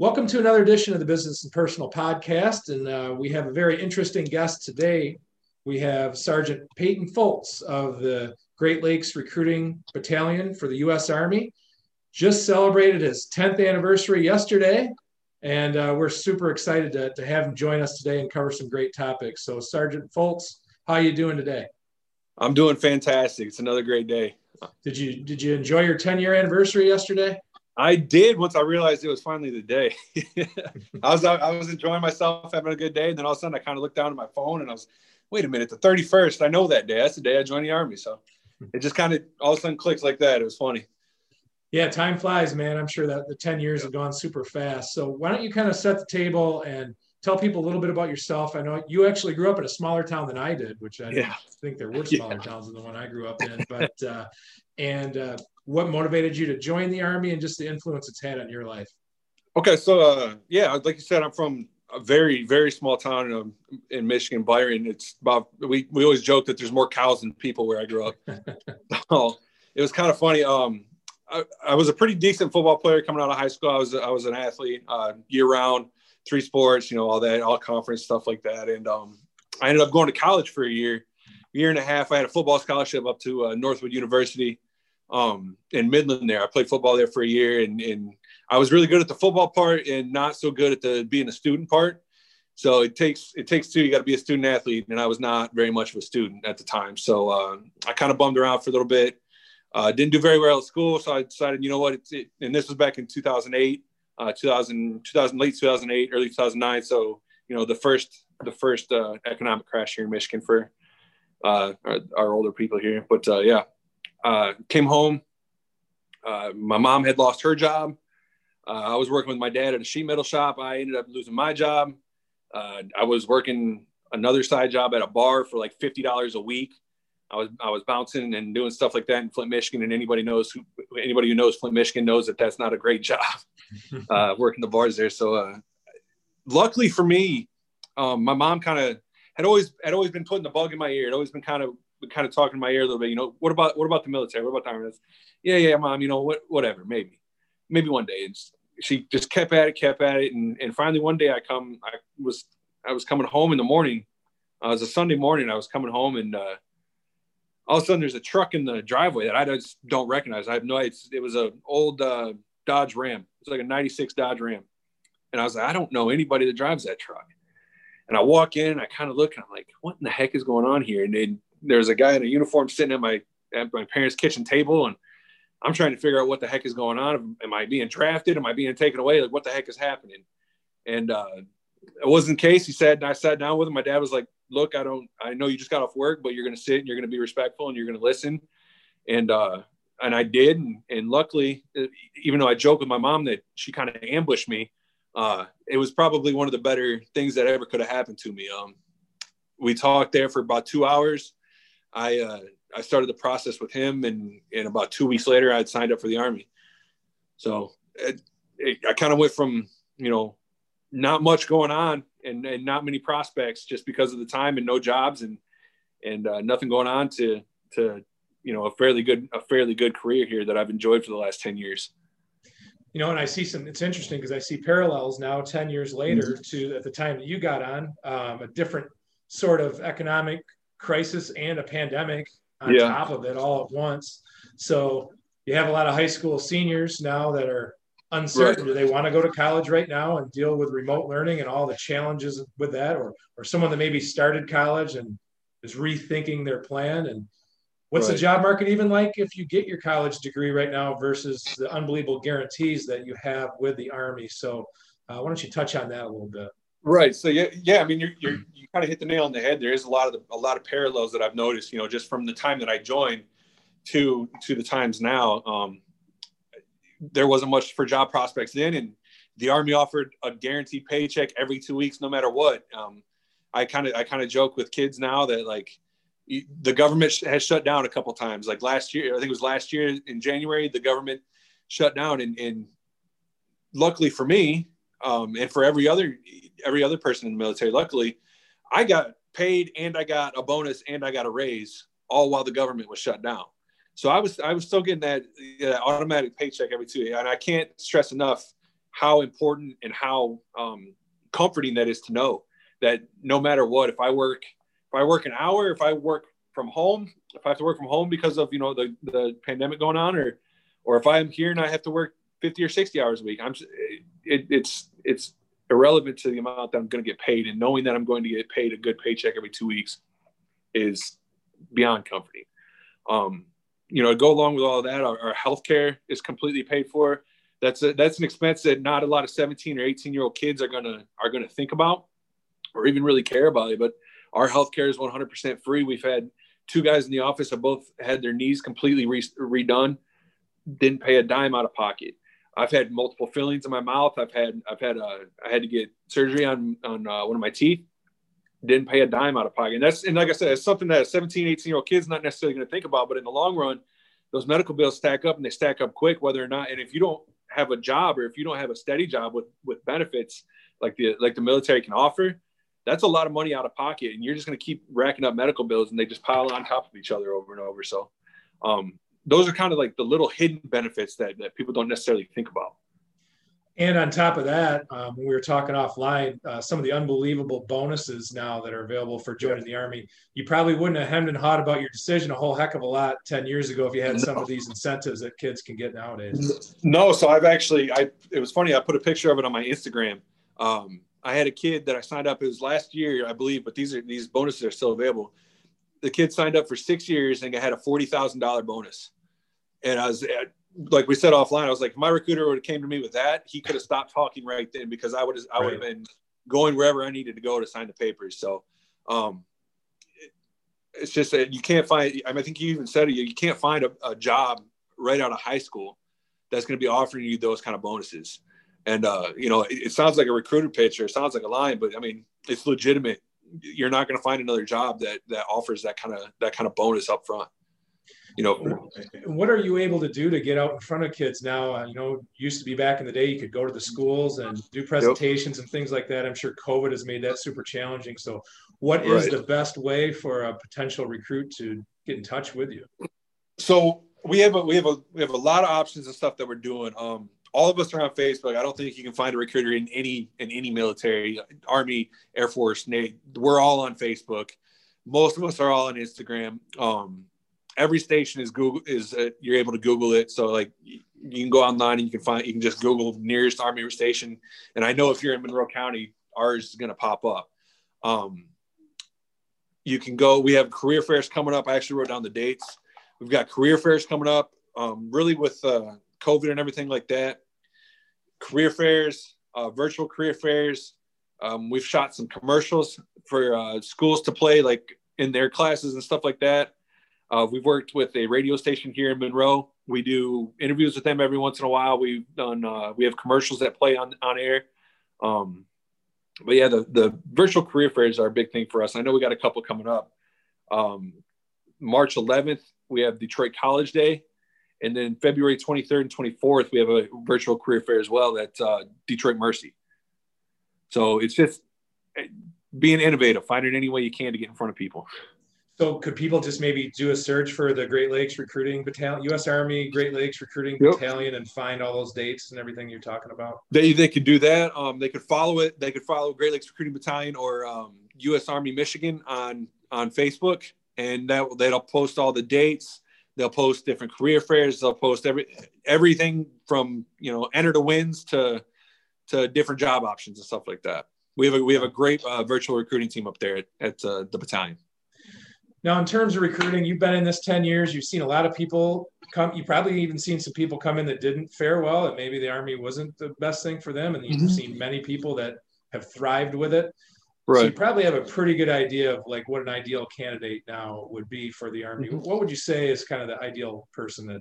Welcome to another edition of the Business and Personal Podcast. And uh, we have a very interesting guest today. We have Sergeant Peyton Fultz of the Great Lakes Recruiting Battalion for the U.S. Army. Just celebrated his 10th anniversary yesterday. And uh, we're super excited to, to have him join us today and cover some great topics. So, Sergeant Fultz, how are you doing today? I'm doing fantastic. It's another great day. Did you did you enjoy your 10 year anniversary yesterday? I did once I realized it was finally the day. I was I was enjoying myself, having a good day, and then all of a sudden I kind of looked down at my phone and I was, wait a minute, the 31st. I know that day. That's the day I joined the army. So it just kind of all of a sudden clicks like that. It was funny. Yeah, time flies, man. I'm sure that the 10 years have gone super fast. So why don't you kind of set the table and tell people a little bit about yourself? I know you actually grew up in a smaller town than I did, which I yeah. think there were smaller yeah. towns than the one I grew up in. But uh, and uh, what motivated you to join the army and just the influence it's had on your life? Okay so uh, yeah like you said i'm from a very very small town um, in michigan byron. It's about we, we always joke that there's more cows than people where i grew up. So it was kind of funny um, I, I, was a pretty decent football player coming out of high school. I was i was an athlete uh, year round three sports you know all that all conference stuff like that. And um, i ended up going to college for a year year and a half. I had a football scholarship up to uh, northwood university um, in Midland there. I played football there for a year and, and I was really good at the football part and not so good at the being a student part. So it takes it takes two. You got to be a student athlete, and I was not very much of a student at the time. So uh, I kind of bummed around for a little bit. Uh, didn't do very well at school, so I decided, you know what? It, and this was back in 2008, uh, 2000, 2000, late 2008, early 2009. So you know the first the first uh, economic crash here in Michigan for uh, our, our, older people here. But uh, yeah, uh, came home. Uh, my mom had lost her job. Uh, I was working with my dad at a sheet metal shop. I ended up losing my job. Uh, I was working another side job at a bar for like fifty dollars a week. I was I was bouncing and doing stuff like that in Flint, Michigan. And anybody knows who anybody who knows Flint, Michigan knows that that's not a great job uh, working the bars there. So uh, luckily for me, um, my mom kind of had always had always been putting the bug in my ear. It always been kind of kind of talking in my ear a little bit. You know, what about what about the military? What about the army? Yeah, yeah, mom. You know, what, whatever. Maybe, maybe one day. And she just kept at it, kept at it, and and finally one day I come. I was I was coming home in the morning. Uh, it was a Sunday morning. I was coming home, and uh, all of a sudden there's a truck in the driveway that I just don't recognize. I have no idea. It was an old uh, Dodge Ram. It's like a '96 Dodge Ram, and I was like, I don't know anybody that drives that truck. And I walk in, and I kind of look, and I'm like, what in the heck is going on here? And then there's a guy in a uniform sitting at my at my parents' kitchen table, and I'm trying to figure out what the heck is going on. Am I being drafted? Am I being taken away? Like what the heck is happening? And uh, it wasn't case. He said, and I sat down with him. My dad was like, "Look, I don't. I know you just got off work, but you're going to sit and you're going to be respectful and you're going to listen." And uh, and I did, and, and luckily, even though I joked with my mom that she kind of ambushed me, uh, it was probably one of the better things that ever could have happened to me. Um, we talked there for about two hours. I uh, I started the process with him, and and about two weeks later, I had signed up for the army. So it, it, I kind of went from you know not much going on and, and not many prospects just because of the time and no jobs and and uh, nothing going on to to you know a fairly good a fairly good career here that I've enjoyed for the last ten years. You know, and I see some. It's interesting because I see parallels now, ten years later, mm-hmm. to at the time that you got on, um, a different sort of economic crisis and a pandemic on yeah. top of it all at once. So you have a lot of high school seniors now that are uncertain. Right. Do they want to go to college right now and deal with remote learning and all the challenges with that, or or someone that maybe started college and is rethinking their plan and what's right. the job market even like if you get your college degree right now versus the unbelievable guarantees that you have with the army so uh, why don't you touch on that a little bit Right. So yeah, yeah. I mean, you're, you're, you kind of hit the nail on the head. There is a lot of the, a lot of parallels that I've noticed. You know, just from the time that I joined to to the times now. Um, there wasn't much for job prospects then, and the army offered a guaranteed paycheck every two weeks, no matter what. Um, I kind of I kind of joke with kids now that like the government has shut down a couple times. Like last year, I think it was last year in January, the government shut down, and, and luckily for me, um, and for every other every other person in the military. Luckily, I got paid and I got a bonus and I got a raise all while the government was shut down. So I was I was still getting that uh, automatic paycheck every two, and I can't stress enough. how important and how um, comforting that is to know that no matter what, if I work, if I work an hour, if I work from home, if I have to work from home because of you know the the pandemic going on, or or if I'm here and I have to work 50 or 60 hours a week, I'm it, it's it's irrelevant to the amount that I'm going to get paid, and knowing that I'm going to get paid a good paycheck every two weeks is beyond comforting. Um, you know, go along with all that, our, our health care is completely paid for. That's a, that's an expense that not a lot of 17 or 18 year old kids are gonna are gonna think about or even really care about it. But our health care is 100% free. We've had two guys in the office have both had their knees completely re- redone, didn't pay a dime out of pocket. I've had multiple fillings in my mouth. I've had I've had uh, I had to get surgery on on uh, one of my teeth. Didn't pay a dime out of pocket. And that's and like I said, it's something that a 17, 18 year old kid's not necessarily going to think about. But in the long run, those medical bills stack up and they stack up quick, whether or not. And if you don't have a job or if you don't have a steady job with with benefits like the like the military can offer, that's a lot of money out of pocket, and you're just going to keep racking up medical bills, and they just pile on top of each other over and over. So, um, those are kind of like the little hidden benefits that, that people don't necessarily think about. And on top of that, um, we were talking offline, uh, some of the unbelievable bonuses now that are available for joining the Army. You probably wouldn't have hemmed and hawed about your decision a whole heck of a lot 10 years ago if you had no. some of these incentives that kids can get nowadays. No, so I've actually, I it was funny, I put a picture of it on my Instagram. Um, I had a kid that I signed up, it was last year, I believe, but these are these bonuses are still available. The kid signed up for six years and had a $40,000 bonus. And I was, like we said offline, I was like, my recruiter would have came to me with that, he could have stopped talking right then because I would have, I would have been going wherever I needed to go to sign the papers. So, um, it, it's just that you can't find. I, mean, I think you even said it. You can't find a, a job right out of high school that's going to be offering you those kind of bonuses. And uh, you know, it, it sounds like a recruiter pitch or it sounds like a line, but I mean, it's legitimate. You're not going to find another job that that offers that kind of that kind of bonus up front. You know what are you able to do to get out in front of kids now? Uh, you know used to be back in the day you could go to the schools and do presentations yep. and things like that. I'm sure covid has made that super challenging. So what is right. the best way for a potential recruit to get in touch with you? So we have a we have a we have a lot of options and stuff that we're doing. Um all of us are on facebook i don't think you can find a recruiter in any in any military army air force navy we're all on facebook most of us are all on instagram um every station is Google is uh, you're able to Google it. So like you can go online and you can find you can just Google nearest Army station. And I know if you're in Monroe County, ours is going to pop up. Um, you can go. We have career fairs coming up. I actually wrote down the dates. We've got career fairs coming up. Um, really with uh, COVID and everything like that. Career fairs, uh, virtual career fairs. Um, we've shot some commercials for uh, schools to play like in their classes and stuff like that. Uh, we've worked with a radio station here in Monroe. We do interviews with them every once in a while. We've done uh, we have commercials that play on on air. Um, but yeah, the the virtual career fairs are a big thing for us. I know we got a couple coming up. Um, March 11th, we have Detroit College Day, and then February 23rd and 24th, we have a virtual career fair as well at uh, Detroit Mercy. So it's just eh, being innovative, finding any way you can to get in front of people. So could people just maybe do a search for the Great Lakes Recruiting Battalion, U.S. Army Great Lakes Recruiting yep. Battalion, and find all those dates and everything you're talking about? They they could do that. Um, they could follow it. They could follow Great Lakes Recruiting Battalion or um, U.S. Army Michigan on on Facebook, and that they'll post all the dates. They'll post different career fairs. They'll post every everything from you know enter to wins to to different job options and stuff like that. We have a we have a great uh, virtual recruiting team up there at, at uh, the battalion. Now, in terms of recruiting, you've been in this 10 years. You've seen a lot of people come. You probably even seen some people come in that didn't fare well, and maybe the Army wasn't the best thing for them. And you've mm-hmm. seen many people that have thrived with it. Right. So you probably have a pretty good idea of like what an ideal candidate now would be for the Army. Mm-hmm. What would you say is kind of the ideal person that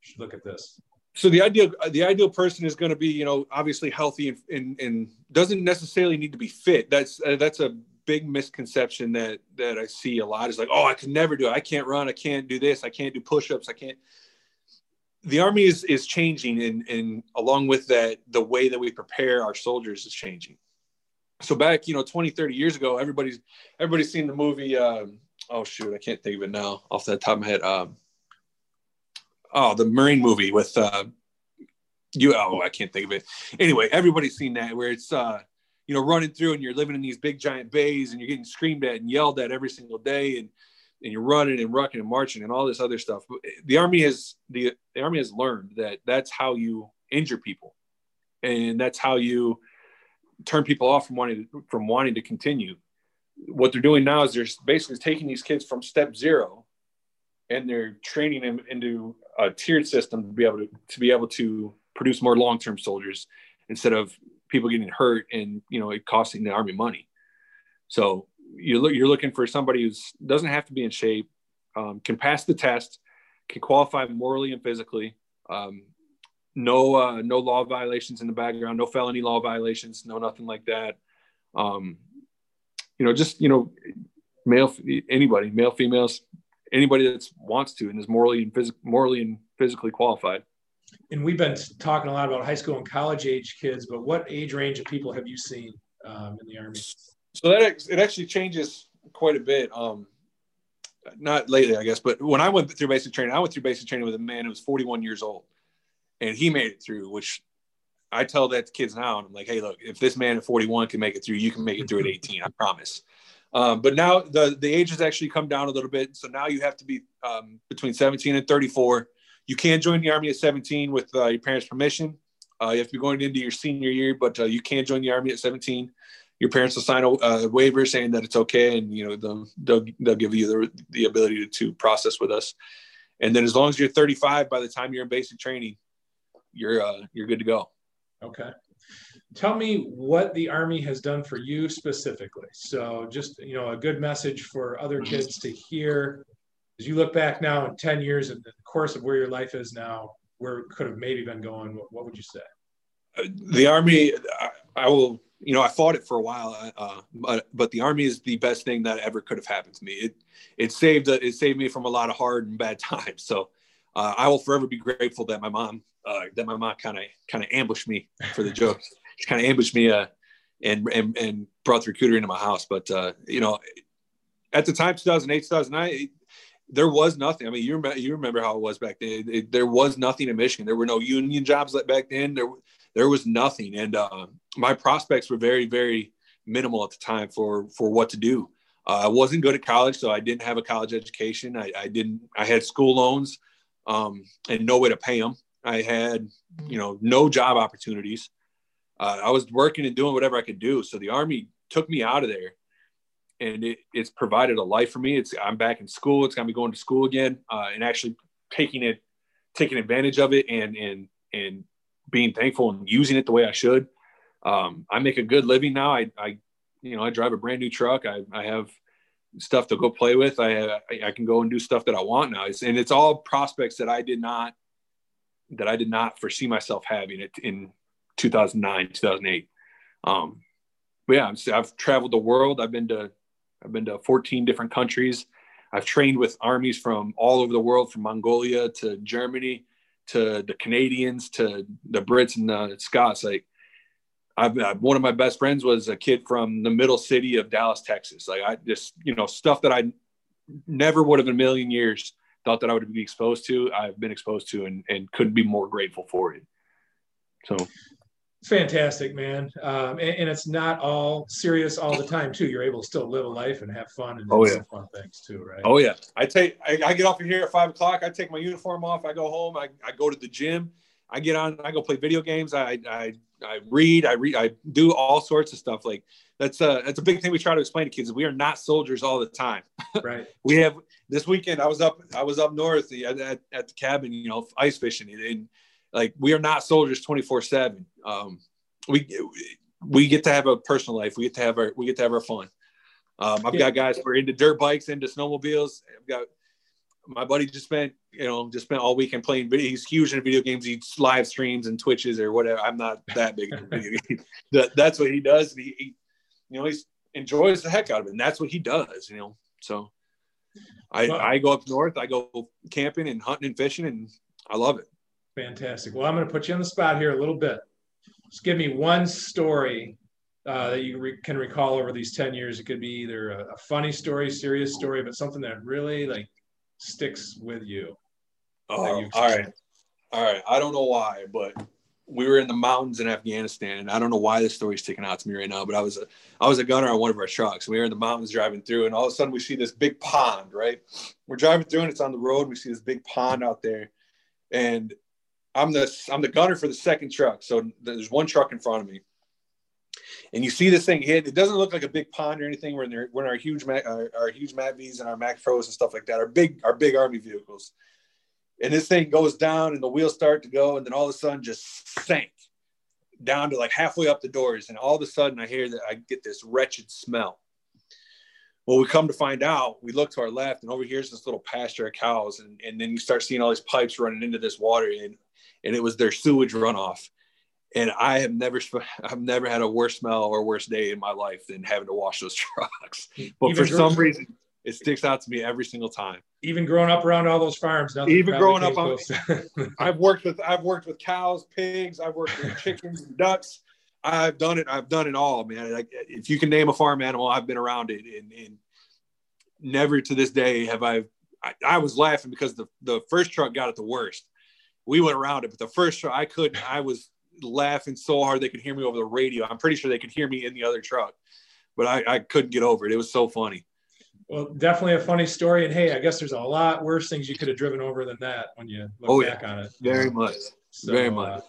should look at this? So the ideal the ideal person is going to be you know obviously healthy and, and, and doesn't necessarily need to be fit. That's uh, that's a big misconception that that I see a lot is like, oh, I can never do it. I can't run. I can't do this. I can't do push-ups. I can't. The army is is changing, and and along with that, the way that we prepare our soldiers is changing. So back, you know, 20, 30 years ago, everybody's everybody's seen the movie. Um, oh shoot, I can't think of it now off the top of my head. Um, oh, the Marine movie with uh, you oh I can't think of it. Anyway, everybody's seen that where it's uh you know running through and you're living in these big giant bays and you're getting screamed at and yelled at every single day and and you're running and rucking and marching and all this other stuff. but The army has the the army has learned that that's how you injure people, and that's how you turn people off from wanting to, from wanting to continue. What they're doing now is they're basically taking these kids from step zero, and they're training them into a tiered system to be able to to be able to produce more long term soldiers instead of people getting hurt and you know it costing the army money. So you look, you're looking for somebody who doesn't have to be in shape, um, can pass the test, can qualify morally and physically. Um, no, uh, no law violations in the background, no felony law violations, no nothing like that. Um, you know, just you know, male, anybody, male, females, anybody that wants to and is morally and phys- morally and physically qualified. And we've been talking a lot about high school and college age kids, but what age range of people have you seen um, in the army? So that it actually changes quite a bit. Um, not lately, I guess, but when I went through basic training, I went through basic training with a man who was 41 years old, and he made it through. Which I tell that to kids now, and I'm like, hey, look, if this man at 41 can make it through, you can make it through at 18. I promise. Um, but now the the age has actually come down a little bit, so now you have to be um, between 17 and 34. You can join the army at 17 with uh, your parents' permission. Uh, you have to be going into your senior year, but uh, you can join the army at 17 your parents will sign a, waiver saying that it's okay, and you know they'll they'll, they'll give you the, the ability to, to process with us. And then as long as you're 35 by the time you're in basic training, you're uh, you're good to go. Okay. Tell me what the Army has done for you specifically. So just you know a good message for other kids to hear as you look back now in 10 years and the course of where your life is now, where it could have maybe been going. What, what would you say? Uh, the Army, I, I will you know, I fought it for a while, uh, uh, but but the army is the best thing that ever could have happened to me. It it saved uh, it saved me from a lot of hard and bad times. So uh, I will forever be grateful that my mom uh, that my mom kind of kind of ambushed me for the joke. she kind of ambushed me uh, and and and brought the recruiter into my house. But you know, at the time, 2008, 2009. there was nothing. I mean, you remember, you remember how it was back then. It, it, there was nothing in Michigan. There were no union jobs back then. There, there was nothing. And uh, my prospects were very, very minimal at the time for, for what to do. Uh, I wasn't good at college, so I didn't have a college education. I, I didn't, I had school loans um, and no way to pay them. I had, you know, no job opportunities. Uh, I was working and doing whatever I could do. So the army took me out of there and it, it's provided a life for me. It's I'm back in school. It's got me going to school again uh, and actually taking it, taking advantage of it and, and, and being thankful and using it the way I should. Um, I make a good living now. I, I, you know, I drive a brand new truck. I, I have stuff to go play with. I, I can go and do stuff that I want now. It's, and it's all prospects that I did not, that I did not foresee myself having it in 2009, 2008. Um, but yeah, i have traveled the world. I've been to, I've been to 14 different countries. I've trained with armies from all over the world, from Mongolia to Germany to the Canadians to the Brits and the Scots. Like, I've, I've, one of my best friends was a kid from the middle city of Dallas, Texas. Like, I just, you know, stuff that I never would have in a million years thought that I would be exposed to. I've been exposed to and, and couldn't be more grateful for it. So fantastic, man. Um, and, and, it's not all serious all the time, too. You're able to still live a life and have fun and do oh, yeah. fun things, too, right? Oh, yeah. I take, I, I, get off of here at five o'clock. I take my uniform off. I go home. I, I go to the gym. I get on, I go play video games. I, I, I read, I read, I do all sorts of stuff. Like that's a, that's a big thing we try to explain to kids. We are not soldiers all the time. Right. we have this weekend. I was up, I was up north at, at, at the cabin, you know, ice fishing and, like we are not soldiers 24 seven. Um, we, we get to have a personal life. We get to have our, we get to have our fun. Um, I've yeah. got guys who are into dirt bikes, into snowmobiles. I've got my buddy just spent, you know, just spent all weekend playing video. He's huge into video games. He live streams and twitches or whatever. I'm not that big into video games. That, that's what he does. He, he, you know, he enjoys the heck out of it. And that's what he does, you know? So I, well, I go up north, I go camping and hunting and fishing and I love it. Fantastic. Well, I'm going to put you on the spot here a little bit. Just give me one story uh, that you re- can recall over these 10 years. It could be either a, a, funny story, serious story, but something that really like sticks with you. Oh, all right. All right. I don't know why, but we were in the mountains in Afghanistan, and I don't know why this story is sticking out to me right now, but I was a I was a gunner on one of our trucks. We were in the mountains driving through, and all of a sudden we see this big pond. Right, we're driving through, and it's on the road. We see this big pond out there, and I'm the I'm the gunner for the second truck. So there's one truck in front of me, and you see this thing hit. It doesn't look like a big pond or anything. We're in, there, we're in our huge our, our huge MACVs and our Mac Pros and stuff like that. Our big our big Army vehicles and this thing goes down and the wheels start to go and then all of a sudden just sank down to like halfway up the doors. And all of a sudden i hear that i get this wretched smell. Well we come to find out we look to our left and over here's this little pasture of cows. And, and then you start seeing all these pipes running into this water and and it was their sewage runoff. And i have never i've never had a worse smell or worse day in my life than having to wash those trucks but Even for some reason it sticks out to me every single time. Even growing up around all those farms, even growing up, on, I've worked with I've worked with cows, pigs, I've worked with chickens and ducks. I've done it. I've done it all, man. Like if you can name a farm animal, I've been around it, and, and never to this day have I, I. I was laughing because the the first truck got it the worst. We went around it, but the first truck I couldn't. I was laughing so hard they could hear me over the radio. I'm pretty sure they could hear me in the other truck, but I, I couldn't get over it. It was so funny. Well, definitely a funny story. And hey, I guess there's a lot worse things you could have driven over than that when you look oh, back yeah. on it. Very much. So, Very much.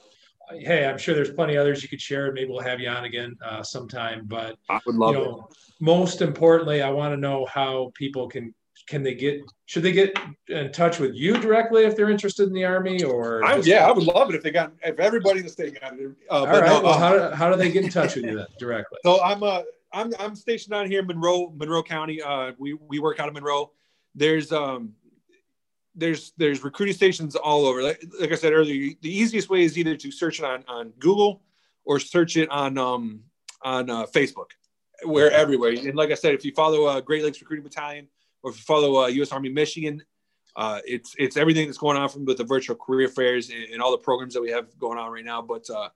Uh, hey, I'm sure there's plenty others you could share. Maybe we'll have you on again uh, sometime. But I would love you know, it. Most importantly, I want to know how people can can they get should they get in touch with you directly if they're interested in the army or I, yeah i would love it if they got if everybody in the state got it uh, all right no, well, uh, how, do, how do they get in touch with you then directly so i'm a I'm I'm stationed down here in Monroe, Monroe County. Uh, we we work out of Monroe. There's um there's there's recruiting stations all over. Like, like I said earlier, the easiest way is either to search it on on Google or search it on um on uh, Facebook. We're everywhere. And like I said, if you follow uh, Great Lakes Recruiting Battalion or if you follow uh, U.S. Army Michigan, uh, it's it's everything that's going on from with the virtual career fairs and, and, all the programs that we have going on right now. But uh,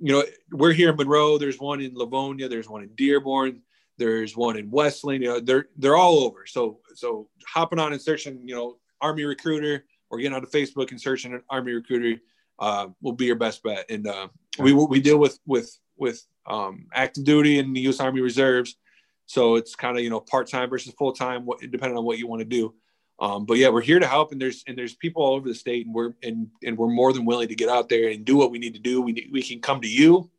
you know, we're here in Monroe. There's one in Livonia. There's one in Dearborn. There's one in Westland. You know, they're they're all over. So so hopping on and searching, you know, Army Recruiter or getting onto Facebook and searching an Army Recruiter uh, will be your best bet. And uh, we we deal with with with um, active duty and the U.S. Army Reserves. So it's kind of you know part time versus full time, depending on what you want to do. Um, but yeah, we're here to help, and there's and there's people all over the state, and we're and and we're more than willing to get out there and do what we need to do. We we can come to you,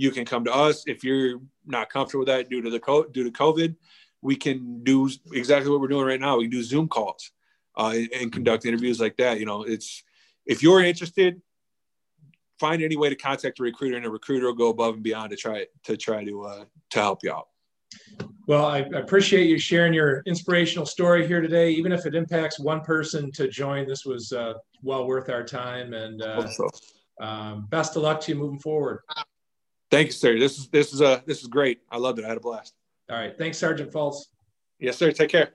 you can come to us if you're not comfortable with that due to the co- due to COVID. We can do exactly what we're doing right now. We can do Zoom calls uh, and, and conduct interviews like that. You know, it's if you're interested, find any way to contact a recruiter, and a recruiter will go above and beyond to try to try to uh, to help you out. Well, I appreciate you sharing your inspirational story here today. Even if it impacts one person to join, this was uh, well worth our time. And uh, so. um, best of luck to you moving forward. Thank you, sir. This is this is a uh, this is great. I loved it. I had a blast. All right. Thanks, Sergeant Fultz. Yes, sir. Take care.